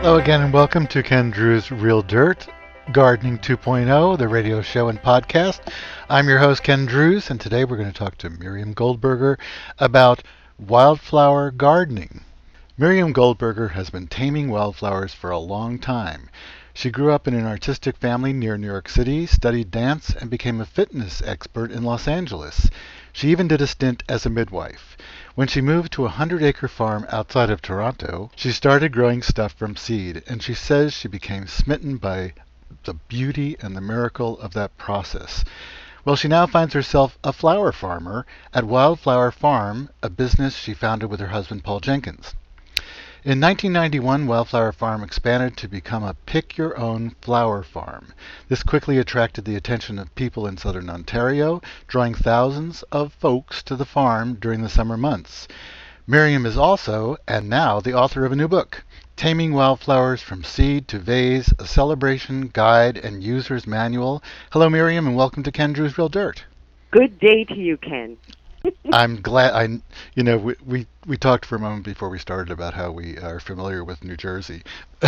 Hello again, and welcome to Ken Druse Real Dirt, Gardening 2.0, the radio show and podcast. I'm your host, Ken Druse, and today we're going to talk to Miriam Goldberger about wildflower gardening. Miriam Goldberger has been taming wildflowers for a long time. She grew up in an artistic family near New York City, studied dance, and became a fitness expert in Los Angeles. She even did a stint as a midwife. When she moved to a hundred acre farm outside of Toronto, she started growing stuff from seed, and she says she became smitten by the beauty and the miracle of that process. Well, she now finds herself a flower farmer at Wildflower Farm, a business she founded with her husband Paul Jenkins. In 1991, Wildflower Farm expanded to become a pick your own flower farm. This quickly attracted the attention of people in southern Ontario, drawing thousands of folks to the farm during the summer months. Miriam is also, and now, the author of a new book, Taming Wildflowers from Seed to Vase, a celebration, guide, and user's manual. Hello, Miriam, and welcome to Ken Druse Real Dirt. Good day to you, Ken. I'm glad I, you know, we, we we talked for a moment before we started about how we are familiar with New Jersey.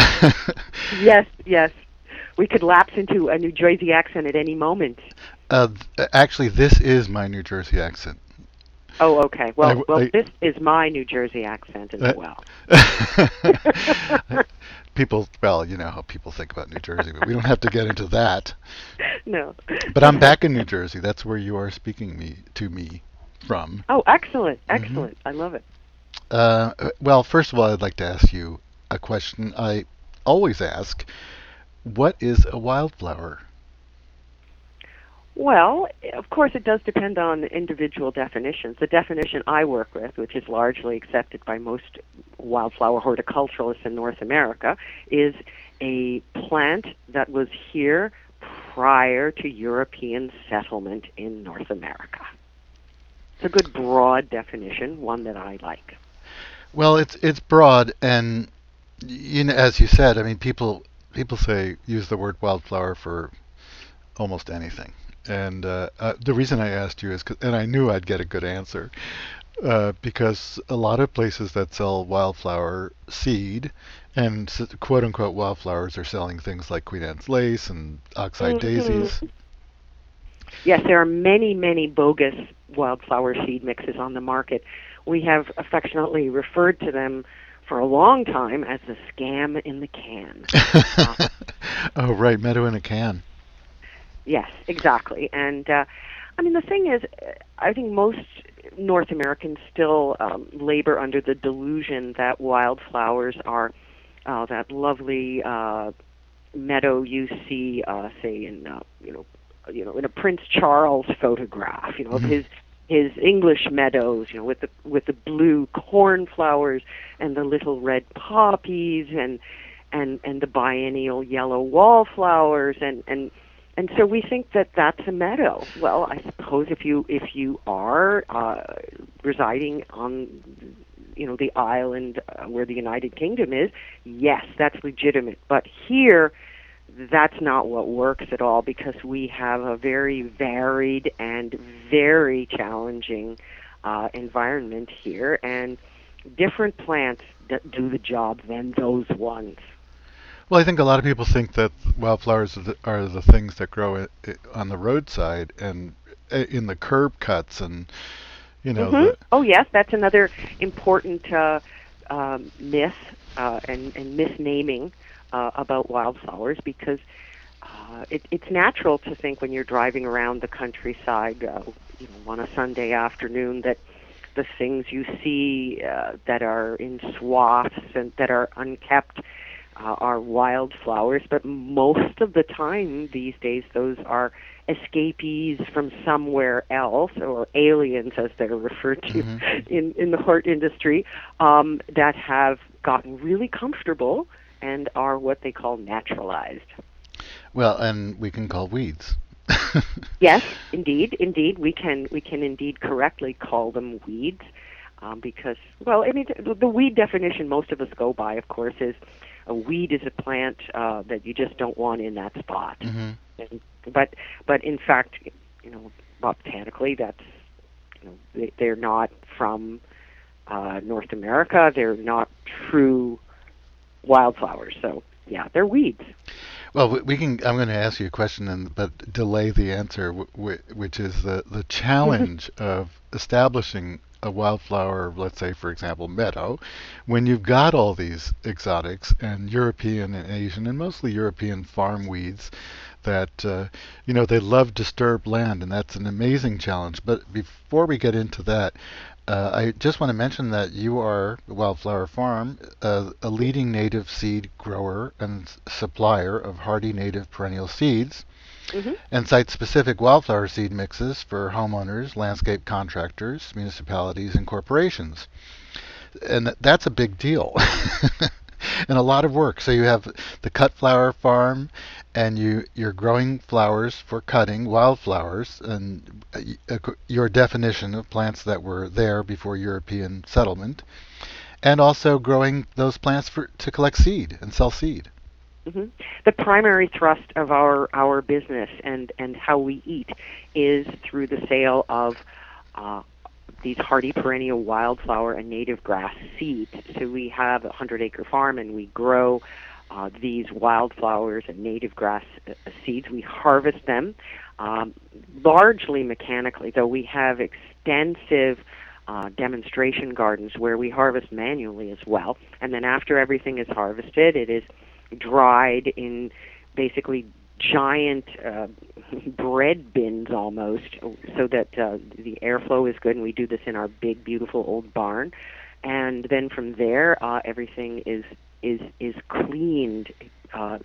yes, yes. We could lapse into a New Jersey accent at any moment. Uh, actually, this is my New Jersey accent. Oh, okay. Well, I, well, I, this is my New Jersey accent as uh, well. people, well, you know how people think about New Jersey, but we don't have to get into that. No. But I'm back in New Jersey. That's where you are speaking me to me from. Oh, excellent, mm-hmm. excellent. Mm-hmm. I love it. Uh, well, first of all, I'd like to ask you a question I always ask. What is a wildflower? Well, of course, it does depend on individual definitions. The definition I work with, which is largely accepted by most wildflower horticulturalists in North America, is a plant that was here prior to European settlement in North America. It's a good broad definition, one that I like. Well, it's it's broad, and you know, as you said, I mean, people people say use the word wildflower for almost anything. And uh, uh, the reason I asked you is, cause, and I knew I'd get a good answer, uh, because a lot of places that sell wildflower seed and quote unquote wildflowers are selling things like Queen Anne's lace and oxeye mm-hmm. daisies. Yes, there are many, many bogus wildflower seed mixes on the market. We have affectionately referred to them for a long time as the scam in the can. oh, right, meadow in a can. Yes, exactly. And uh, I mean, the thing is, I think most North Americans still um, labor under the delusion that wildflowers are uh, that lovely uh, meadow you see, uh, say, in uh, you know you know, in a Prince Charles photograph, you know, mm-hmm. of his his English meadows, you know, with the with the blue cornflowers and the little red poppies and and and the biennial yellow wallflowers and and and so we think that that's a meadow. Well, I suppose if you if you are uh, residing on you know the island uh, where the United Kingdom is, yes, that's legitimate. But here that's not what works at all because we have a very varied and very challenging uh, environment here, and different plants do the job than those ones. Well, I think a lot of people think that wildflowers are the, are the things that grow on the roadside and in the curb cuts, and you know. Mm-hmm. The... Oh yes, that's another important uh, um, myth uh, and, and misnaming uh, about wildflowers because uh, it, it's natural to think when you're driving around the countryside, uh, you know, on a Sunday afternoon, that the things you see uh, that are in swaths and that are unkept uh, are wildflowers. But most of the time these days, those are escapees from somewhere else, or aliens, as they're referred to mm-hmm. in in the hort industry, um, that have gotten really comfortable and are what they call naturalized. Well, and we can call weeds. yes, indeed, indeed, we can we can indeed correctly call them weeds, um, because well, I mean the, the weed definition most of us go by, of course, is a weed is a plant uh, that you just don't want in that spot. Mm-hmm. And, but but in fact, you know, botanically, that's you know they, they're not from uh, North America. They're not true wildflowers. So yeah, they're weeds. Well, we can. I'm going to ask you a question, and but delay the answer, which is the the challenge of establishing a wildflower, let's say, for example, meadow, when you've got all these exotics and European and Asian and mostly European farm weeds that, uh, you know, they love disturbed land, and that's an amazing challenge. But before we get into that, uh, I just want to mention that you are Wildflower Farm, uh, a leading native seed grower and supplier of hardy native perennial seeds mm-hmm. and site-specific wildflower seed mixes for homeowners, landscape contractors, municipalities, and corporations. And that's a big deal. and a lot of work. So you have the cut flower farm, and you you're growing flowers for cutting, wildflowers, and uh, your definition of plants that were there before European settlement, and also growing those plants for to collect seed and sell seed. Mm-hmm. The primary thrust of our our business and and how we eat is through the sale of uh, these hardy perennial wildflower and native grass seeds. So we have a hundred acre farm and we grow uh, these wildflowers and native grass uh, seeds. We harvest them um, largely mechanically, though we have extensive uh, demonstration gardens where we harvest manually as well. And then after everything is harvested, it is dried in basically giant uh, bread bins almost, so that uh, the airflow is good. And we do this in our big, beautiful old barn. And then from there, uh, everything is is is cleaned. Uh,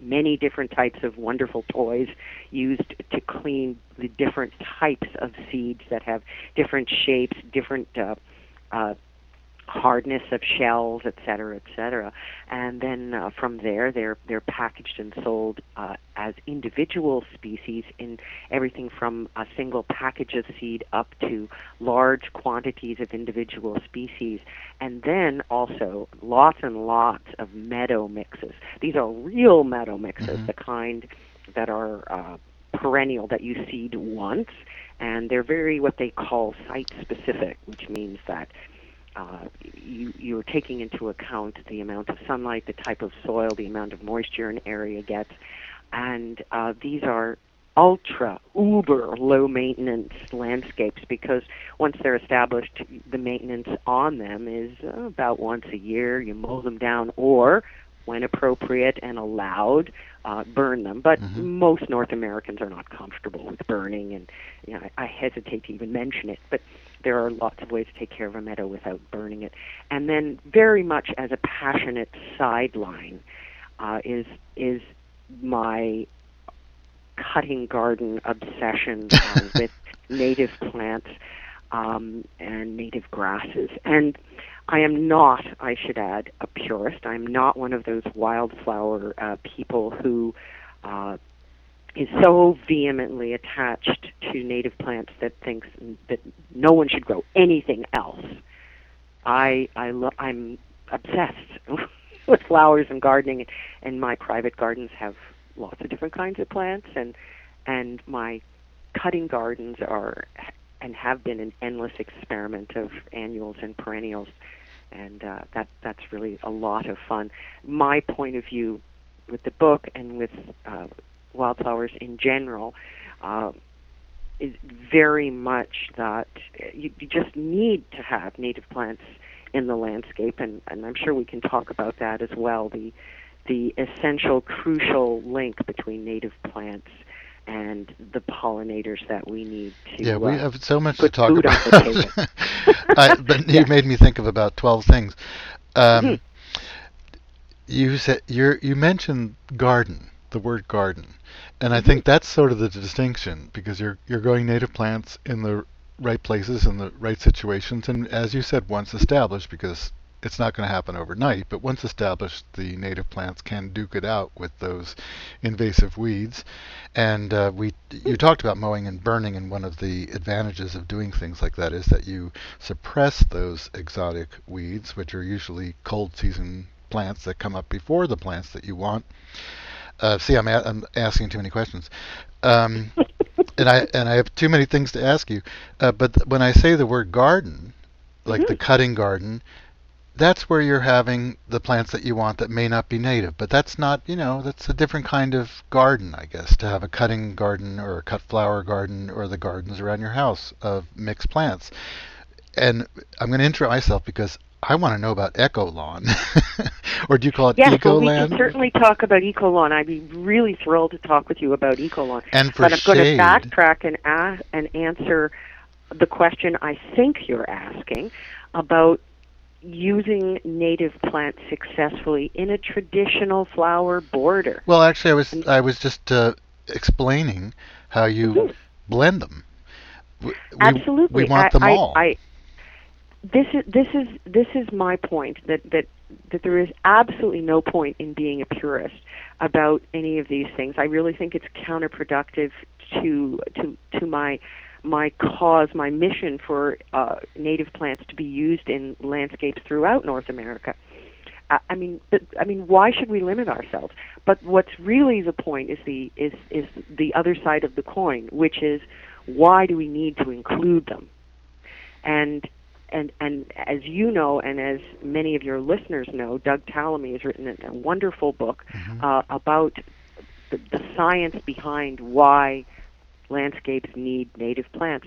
many different types of wonderful toys used to clean the different types of seeds that have different shapes, different uh, uh, hardness of shells, et cetera, et cetera. And then uh, from there, they're they're packaged and sold uh, as individual species in everything from a single package of seed up to large quantities of individual species. And then also lots and lots of meadow mixes. These are real meadow mixes, mm-hmm. the kind that are uh, perennial that you seed once, and they're very what they call site specific, which means that uh, you, you're taking into account the amount of sunlight, the type of soil, the amount of moisture an area gets, and uh, these are ultra uber low maintenance landscapes because once they're established the maintenance on them is uh, about once a year. You mow them down or when appropriate and allowed uh, burn them. But mm-hmm. most north americans are not comfortable with burning and you know, I, I hesitate to even mention it. But there are lots of ways to take care of a meadow without burning it. And then, very much as a passionate sideline, uh, is is my cutting garden obsession uh, with native plants um, and native grasses. And I am not, I should add, a purist. I'm not one of those wildflower uh, people who uh, is so vehemently attached to native plants that thinks that no one should grow anything else. I I lo- I'm obsessed with flowers and gardening, and my private gardens have lots of different kinds of plants, and and my cutting gardens are and have been an endless experiment of annuals and perennials, and uh, that that's really a lot of fun. My point of view with the book and with uh, wildflowers in general uh, is very much that you, you just need to have native plants in the landscape, and, and I'm sure we can talk about that as well. The the essential, crucial link between native plants and the pollinators that we need to. Yeah, we uh, have so much to talk about. I, but you made me think of about twelve things. Um, mm-hmm. You said you you mentioned garden, the word garden, and I mm-hmm. think that's sort of the distinction because you're you're growing native plants in the right places in the right situations, and as you said, once established, because it's not going to happen overnight, but once established, the native plants can duke it out with those invasive weeds. And uh, we, you talked about mowing and burning, and one of the advantages of doing things like that is that you suppress those exotic weeds, which are usually cold season plants that come up before the plants that you want. Uh, see, I'm, a- I'm asking too many questions. Um, and I and I have too many things to ask you. Uh, but th- when I say the word garden, like mm-hmm. the cutting garden, that's where you're having the plants that you want that may not be native. But that's not, you know, that's a different kind of garden, I guess, to have a cutting garden or a cut flower garden or the gardens around your house of mixed plants. And I'm going to intro myself because I want to know about Eco Lawn. or do you call it yes, Eco well, we can certainly talk about Eco Lawn. I'd be really thrilled to talk with you about Eco Lawn. And for but I'm going to backtrack and ask, and answer the question I think you're asking about using native plants successfully in a traditional flower border. well, actually, I was I was just uh, explaining how you Mhm. blend them. We, Absolutely, we want I, them I, all. I, this is this is this is my point that that that there is absolutely no point in being a purist about any of these things. I really think it's counterproductive to to to my my cause, my mission for uh, native plants to be used in landscapes throughout North America. I mean, but, I mean, why should we limit ourselves? But what's really the point is the is is the other side of the coin, which is why do we need to include them? And and and as you know, and as many of your listeners know, Doug Tallamy has written a, wonderful book Mhm. uh, about the, the science behind why landscapes need native plants.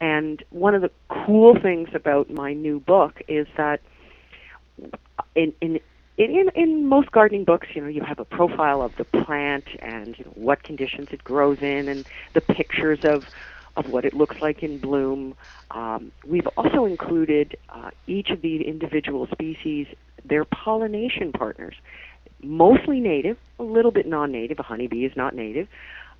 And one of the cool things about my new book is that in in in, in most gardening books, you know, you have a profile of the plant and you know, what conditions it grows in, and the pictures of of what it looks like in bloom. Um, we've also included uh, each of the individual species, their pollination partners, mostly native, a little bit non-native. A honeybee is not native,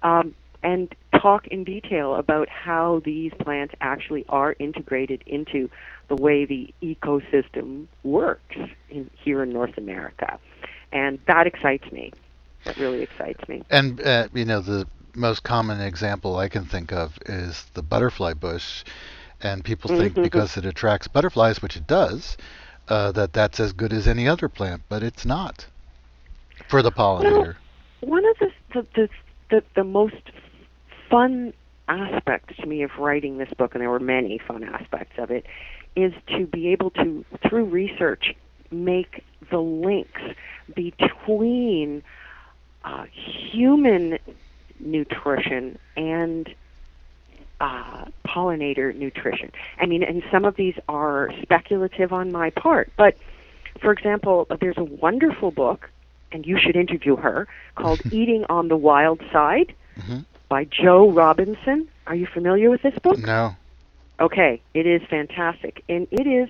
um, and talk in detail about how these plants actually are integrated into the way the ecosystem works in, here in North America, and that excites me. That really excites me. And uh, you know, the most common example I can think of is the butterfly bush, and people think Mhm. because it attracts butterflies, which it does, uh, that that's as good as any other plant, but it's not for the pollinator. One of the the the, the, the most fun aspects to me of writing this book, and there were many fun aspects of it, is to be able to, through research, make the links between uh, human nutrition and uh, pollinator nutrition. I mean, and some of these are speculative on my part, but for example, there's a wonderful book, and you should interview her, called Eating on the Wild Side Mhm. by Jo Robinson. Are you familiar with this book? No. Okay, it is fantastic, and it is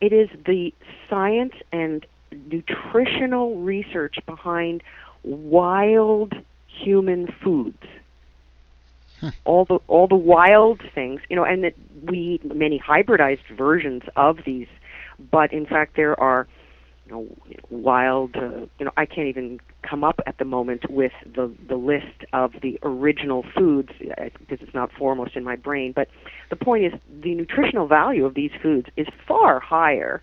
it is the science and nutritional research behind wild human foods. Hmm. All the all the wild things, you know, and that we eat many hybridized versions of these, but in fact there are you know, wild. Uh, you know, I can't even come up at the moment with the the list of the original foods uh, because it's not foremost in my brain. But the point is, the nutritional value of these foods is far higher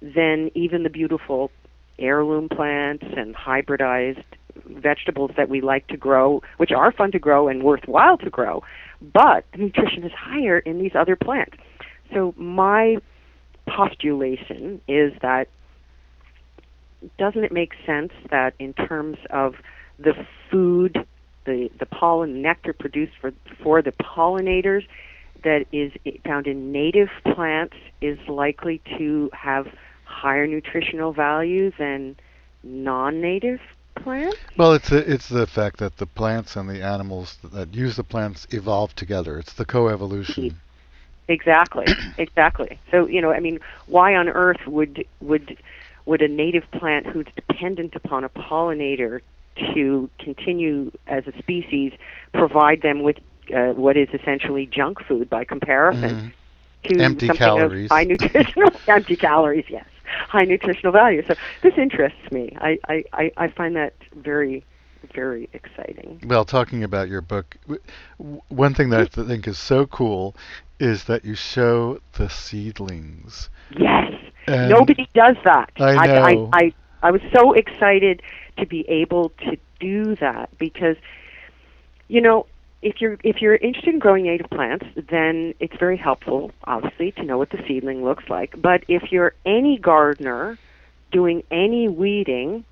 than even the beautiful heirloom plants and hybridized vegetables that we like to grow, which are fun to grow and worthwhile to grow. But the nutrition is higher in these other plants. So my postulation is that doesn't it make sense that in terms of the food, the the pollen nectar produced for for the pollinators that is found in native plants is likely to have higher nutritional value than non-native plants? Well, it's the, it's the fact that the plants and the animals that use the plants evolve together. It's the coevolution. Exactly, exactly. So you know, I mean, why on earth would would would a native plant who's dependent upon a pollinator to continue as a species provide them with uh, what is essentially junk food by comparison Mhm. to Empty something calories. of high nutritional empty calories? Yes, high nutritional value. So this interests me. I I, I, I find that very very exciting. Well, talking about your book, one thing that I think is so cool is that you show the seedlings. Yes. And Nobody does that. I know. I, I, I, was so excited to be able to do that because, you know, if you're if you're interested in growing native plants, then it's very helpful, obviously, to know what the seedling looks like. But if you're any gardener doing any weeding,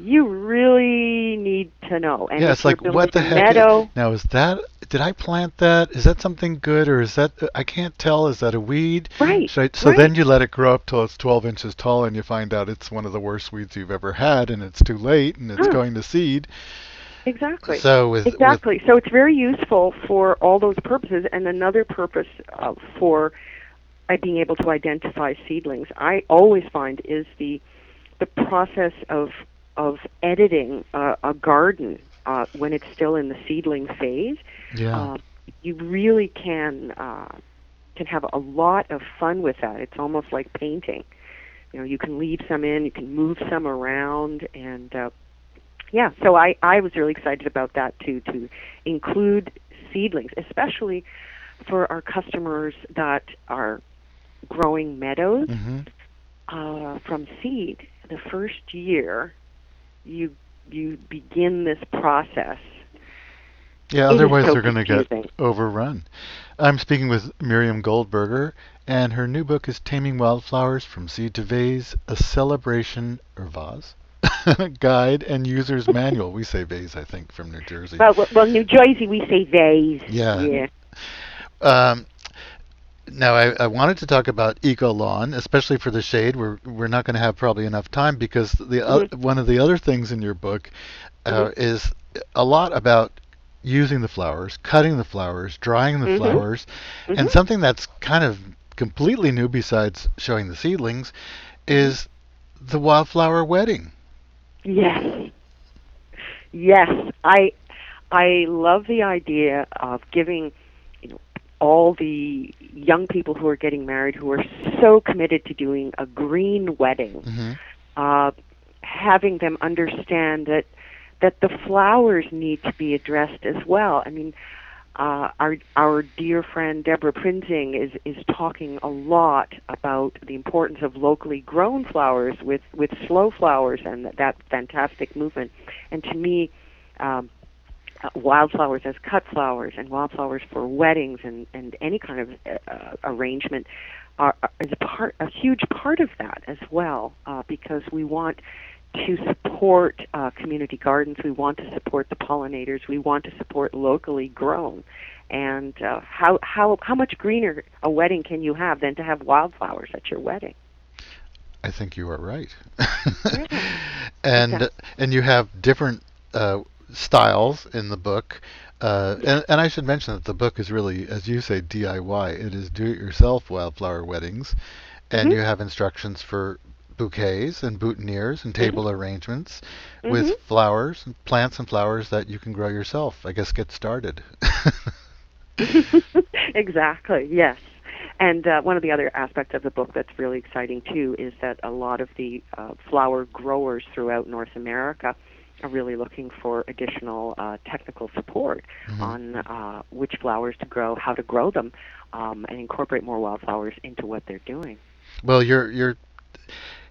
you really need to know. And yeah, it's like what the heck? Meadow, Now is that did I plant that? Is that something good or is that I can't tell? Is that a weed? right? I, so right. then you let it grow up till it's 12 inches tall, and you find out it's one of the worst weeds you've ever had, and it's too late, and it's going to seed. Exactly. So with, with Exactly. So it's very useful for all those purposes. And another purpose uh, for uh, being able to identify seedlings, I always find, is the the process of of editing uh, a garden uh, when it's still in the seedling phase. yeah, Uh, you really can uh, can have a lot of fun with that. It's almost like painting. You know, you can leave some in, you can move some around, and uh, yeah. So I I was really excited about that too to include seedlings, especially for our customers that are growing meadows hmm uh, from seed. The first year, you you begin this process. yeah. It Otherwise, so they're going to get overrun. I'm speaking with Miriam Goldberger, and her new book is Taming Wildflowers from Seed to Vase: A Celebration or Vase Guide and User's Manual. We say vase, I think, from New Jersey. Well, well, New Jersey we say vase. Yeah. Yeah. Um, now, I, I wanted to talk about eco lawn, especially for the shade. We're we're not going to have probably enough time because the oth- one of the other things in your book uh, is a lot about using the flowers, cutting the flowers, drying the Mhm. flowers, and Mhm. something that's kind of completely new besides showing the seedlings is the wildflower wedding. Yes. Yes. I I love the idea of giving you know all the young people who are getting married who are so committed to doing a green wedding hmm uh, having them understand that that the flowers need to be addressed as well. I mean, uh, our our dear friend Deborah Prinzing is is talking a lot about the importance of locally grown flowers with with slow flowers and that, that fantastic movement. And to me. Um, uh, wildflowers as cut flowers and wildflowers for weddings and, and any kind of uh, arrangement are, are is a part a huge part of that as well uh, because we want to support uh, community gardens we want to support the pollinators we want to support locally grown and uh, how how how much greener a wedding can you have than to have wildflowers at your wedding I think you are right. Yeah. and Exactly. and you have different uh, styles in the book. Uh, and, and I should mention that the book is really, as you say, DIY. It is do-it-yourself wildflower weddings, and Mhm. you have instructions for bouquets and boutonnieres and table arrangements Mhm. with flowers, and plants and flowers that you can grow yourself. I guess get started. exactly, yes. And uh, one of the other aspects of the book that's really exciting too is that a lot of the uh, flower growers throughout North America are really looking for additional uh, technical support Mhm. on uh, which flowers to grow, how to grow them, um, and incorporate more wildflowers into what they're doing. Well, you're you're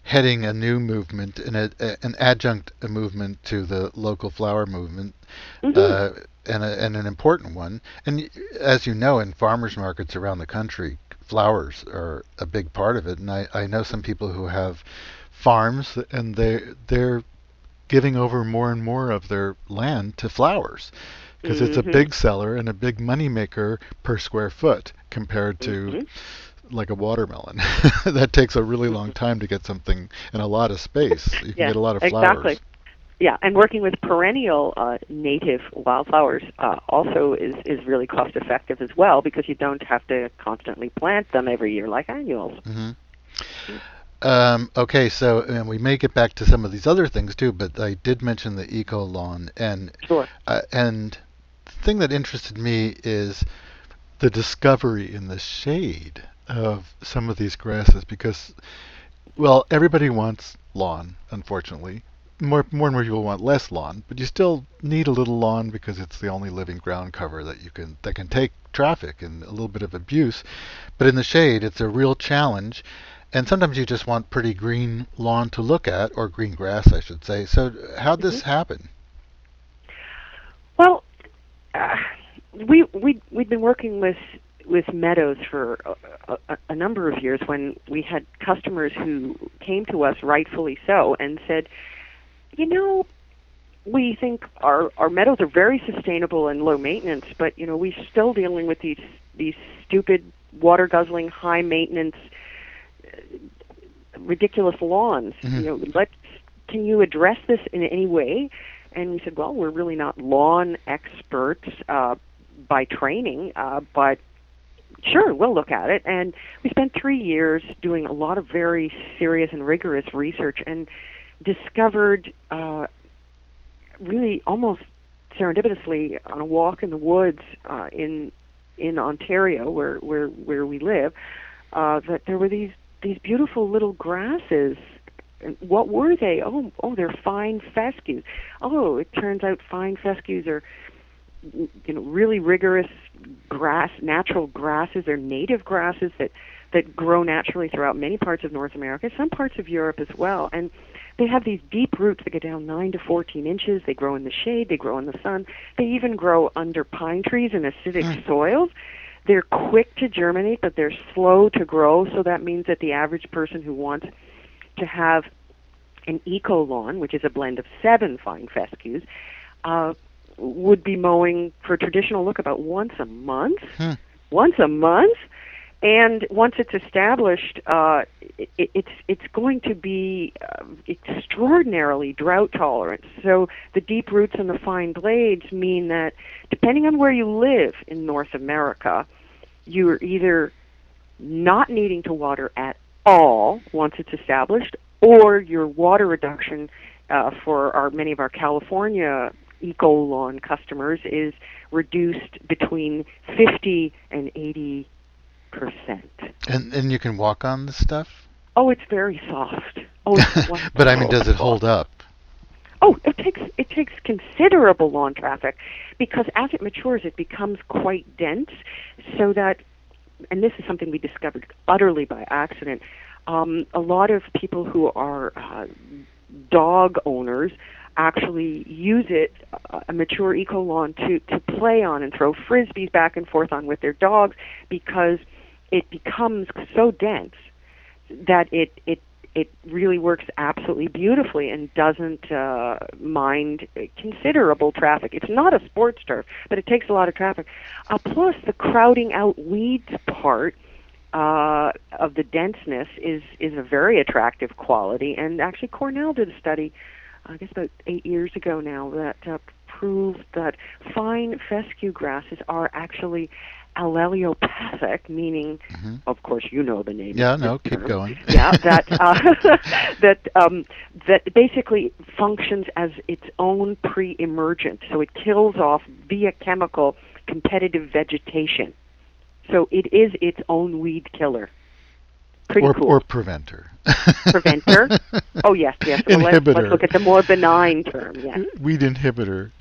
heading a new movement, an ad, an adjunct movement to the local flower movement, Mhm. uh, and a, and an important one. And as you know, in farmers markets around the country, flowers are a big part of it. And I, I know some people who have farms, and they they're giving over more and more of their land to flowers because it's a Mhm. big seller and a big money maker per square foot compared to Mhm. Like a watermelon. that takes a really long time to get something in a lot of space. You can Yeah, get a lot of flowers. exactly. Yeah, and working with perennial uh, native wildflowers uh, also is, is really cost effective as well because you don't have to constantly plant them every year like annuals. Mm-hmm. Um, okay, so and we may get back to some of these other things too, but I did mention the eco lawn, and Sure. uh, and the thing that interested me is the discovery in the shade of some of these grasses because, well, everybody wants lawn, unfortunately. More, more and more people want less lawn, but you still need a little lawn because it's the only living ground cover that you can that can take traffic and a little bit of abuse. But in the shade, it's a real challenge. And sometimes you just want pretty green lawn to look at, or green grass, I should say. So, how'd this happen? Well, uh, we we we've been working with with meadows for a, a, a number of years when we had customers who came to us rightfully so and said, you know, we think our our meadows are very sustainable and low maintenance, but you know we're still dealing with these these stupid water guzzling, high maintenance, ridiculous lawns. Mhm. You know, let's can you address this in any way? And we said, well, we're really not lawn experts uh, by training, uh, but sure, we'll look at it. And we spent three years doing a lot of very serious and rigorous research and discovered uh, really almost serendipitously on a walk in the woods uh, in in Ontario, where where where we live, uh, that there were these these beautiful little grasses. What were they? Oh, oh, they're fine fescues. Oh, it turns out fine fescues are, you know, really rigorous grass, natural grasses. They're native grasses that that grow naturally throughout many parts of North America, some parts of Europe as well, and they have these deep roots that go down 9 to 14 inches. They grow in the shade, they grow in the sun. They even grow under pine trees in acidic Mm. soils. They're quick to germinate, but they're slow to grow, so that means that the average person who wants to have an eco lawn, which is a blend of seven fine fescues, uh, would be mowing for traditional look about once a month. Hmm. Once a month, and once it's established, uh, it, it's it's going to be uh, extraordinarily drought tolerant. So the deep roots and the fine blades mean that depending on where you live in North America, you're either not needing to water at all once it's established, or your water reduction uh, for our many of our California eco lawn customers is reduced between 50 and 80 percent. And and you can walk on the stuff. Oh, it's very soft. Oh, but I mean, does it hold up? Oh, it takes it takes considerable lawn traffic because as it matures, it becomes quite dense, so that, and this is something we discovered utterly by accident. Um, a lot of people who are uh, dog owners actually use it, a mature eco lawn, to to play on and throw frisbees back and forth on with their dogs because it becomes so dense that it it it really works absolutely beautifully and doesn't uh, mind considerable traffic. It's not a sports turf, but it takes a lot of traffic. Uh, plus, the crowding out weeds part uh, of the denseness is is a very attractive quality. And actually, Cornell did a study, I guess about eight years ago now, that uh, proved that fine fescue grasses are actually allelopathic, meaning, Mhm. of course, you know the name. Yeah, no, keep term. going. yeah, that uh, that um, that basically functions as its own pre-emergent. So it kills off via chemical competitive vegetation. So it is its own weed killer. Pretty or cool. or preventer. Preventer? oh yes, yes. Well, let's, let's look at the more benign term. Yes. Weed inhibitor.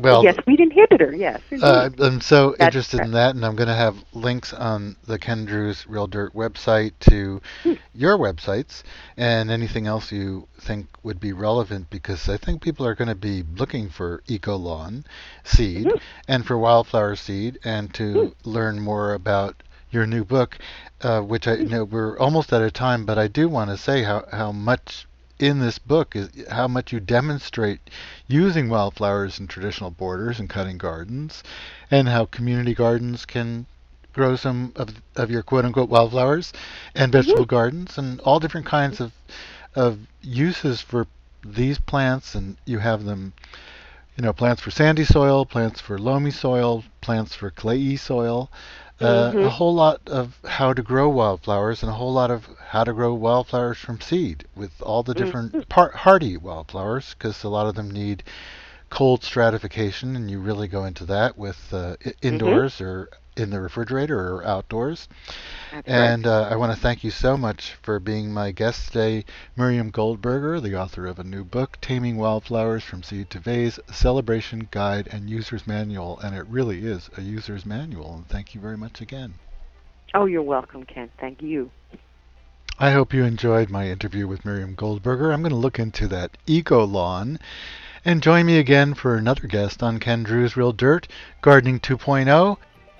Well, yes, weed inhibitor. Yes. Uh. I'm so That's interested in that, and I'm going to have links on the Ken Druse Real Dirt website to Hmm. your websites and anything else you think would be relevant because I think people are going to be looking for Eco Lawn seed Mhm. and for wildflower seed and to Hmm. learn more about your new book, uh, which I you know we're almost out of time, but I do want to say how, how much in this book is how much you demonstrate using wildflowers in traditional borders and cutting gardens, and how community gardens can grow some of of your quote unquote wildflowers, and vegetable gardens, and all different kinds of of uses for these plants, and you have them. You know, plants for sandy soil, plants for loamy soil, plants for clayey soil, uh, Mhm. a whole lot of how to grow wildflowers, and a whole lot of how to grow wildflowers from seed with all the different Mhm. par- hardy wildflowers, because a lot of them need cold stratification, and you really go into that with uh, i- indoors or in the refrigerator or outdoors. That's And uh, I want to thank you so much for being my guest today, Miriam Goldberger, the author of a new book, Taming Wildflowers from Seed to Vase, celebration guide and user's manual. And it really is a user's manual. And thank you very much again. Oh, you're welcome, Ken. Thank you. I hope you enjoyed my interview with Miriam Goldberger. I'm going to look into that eco lawn And join me again for another guest on Ken Druse Real Dirt Gardening 2.0.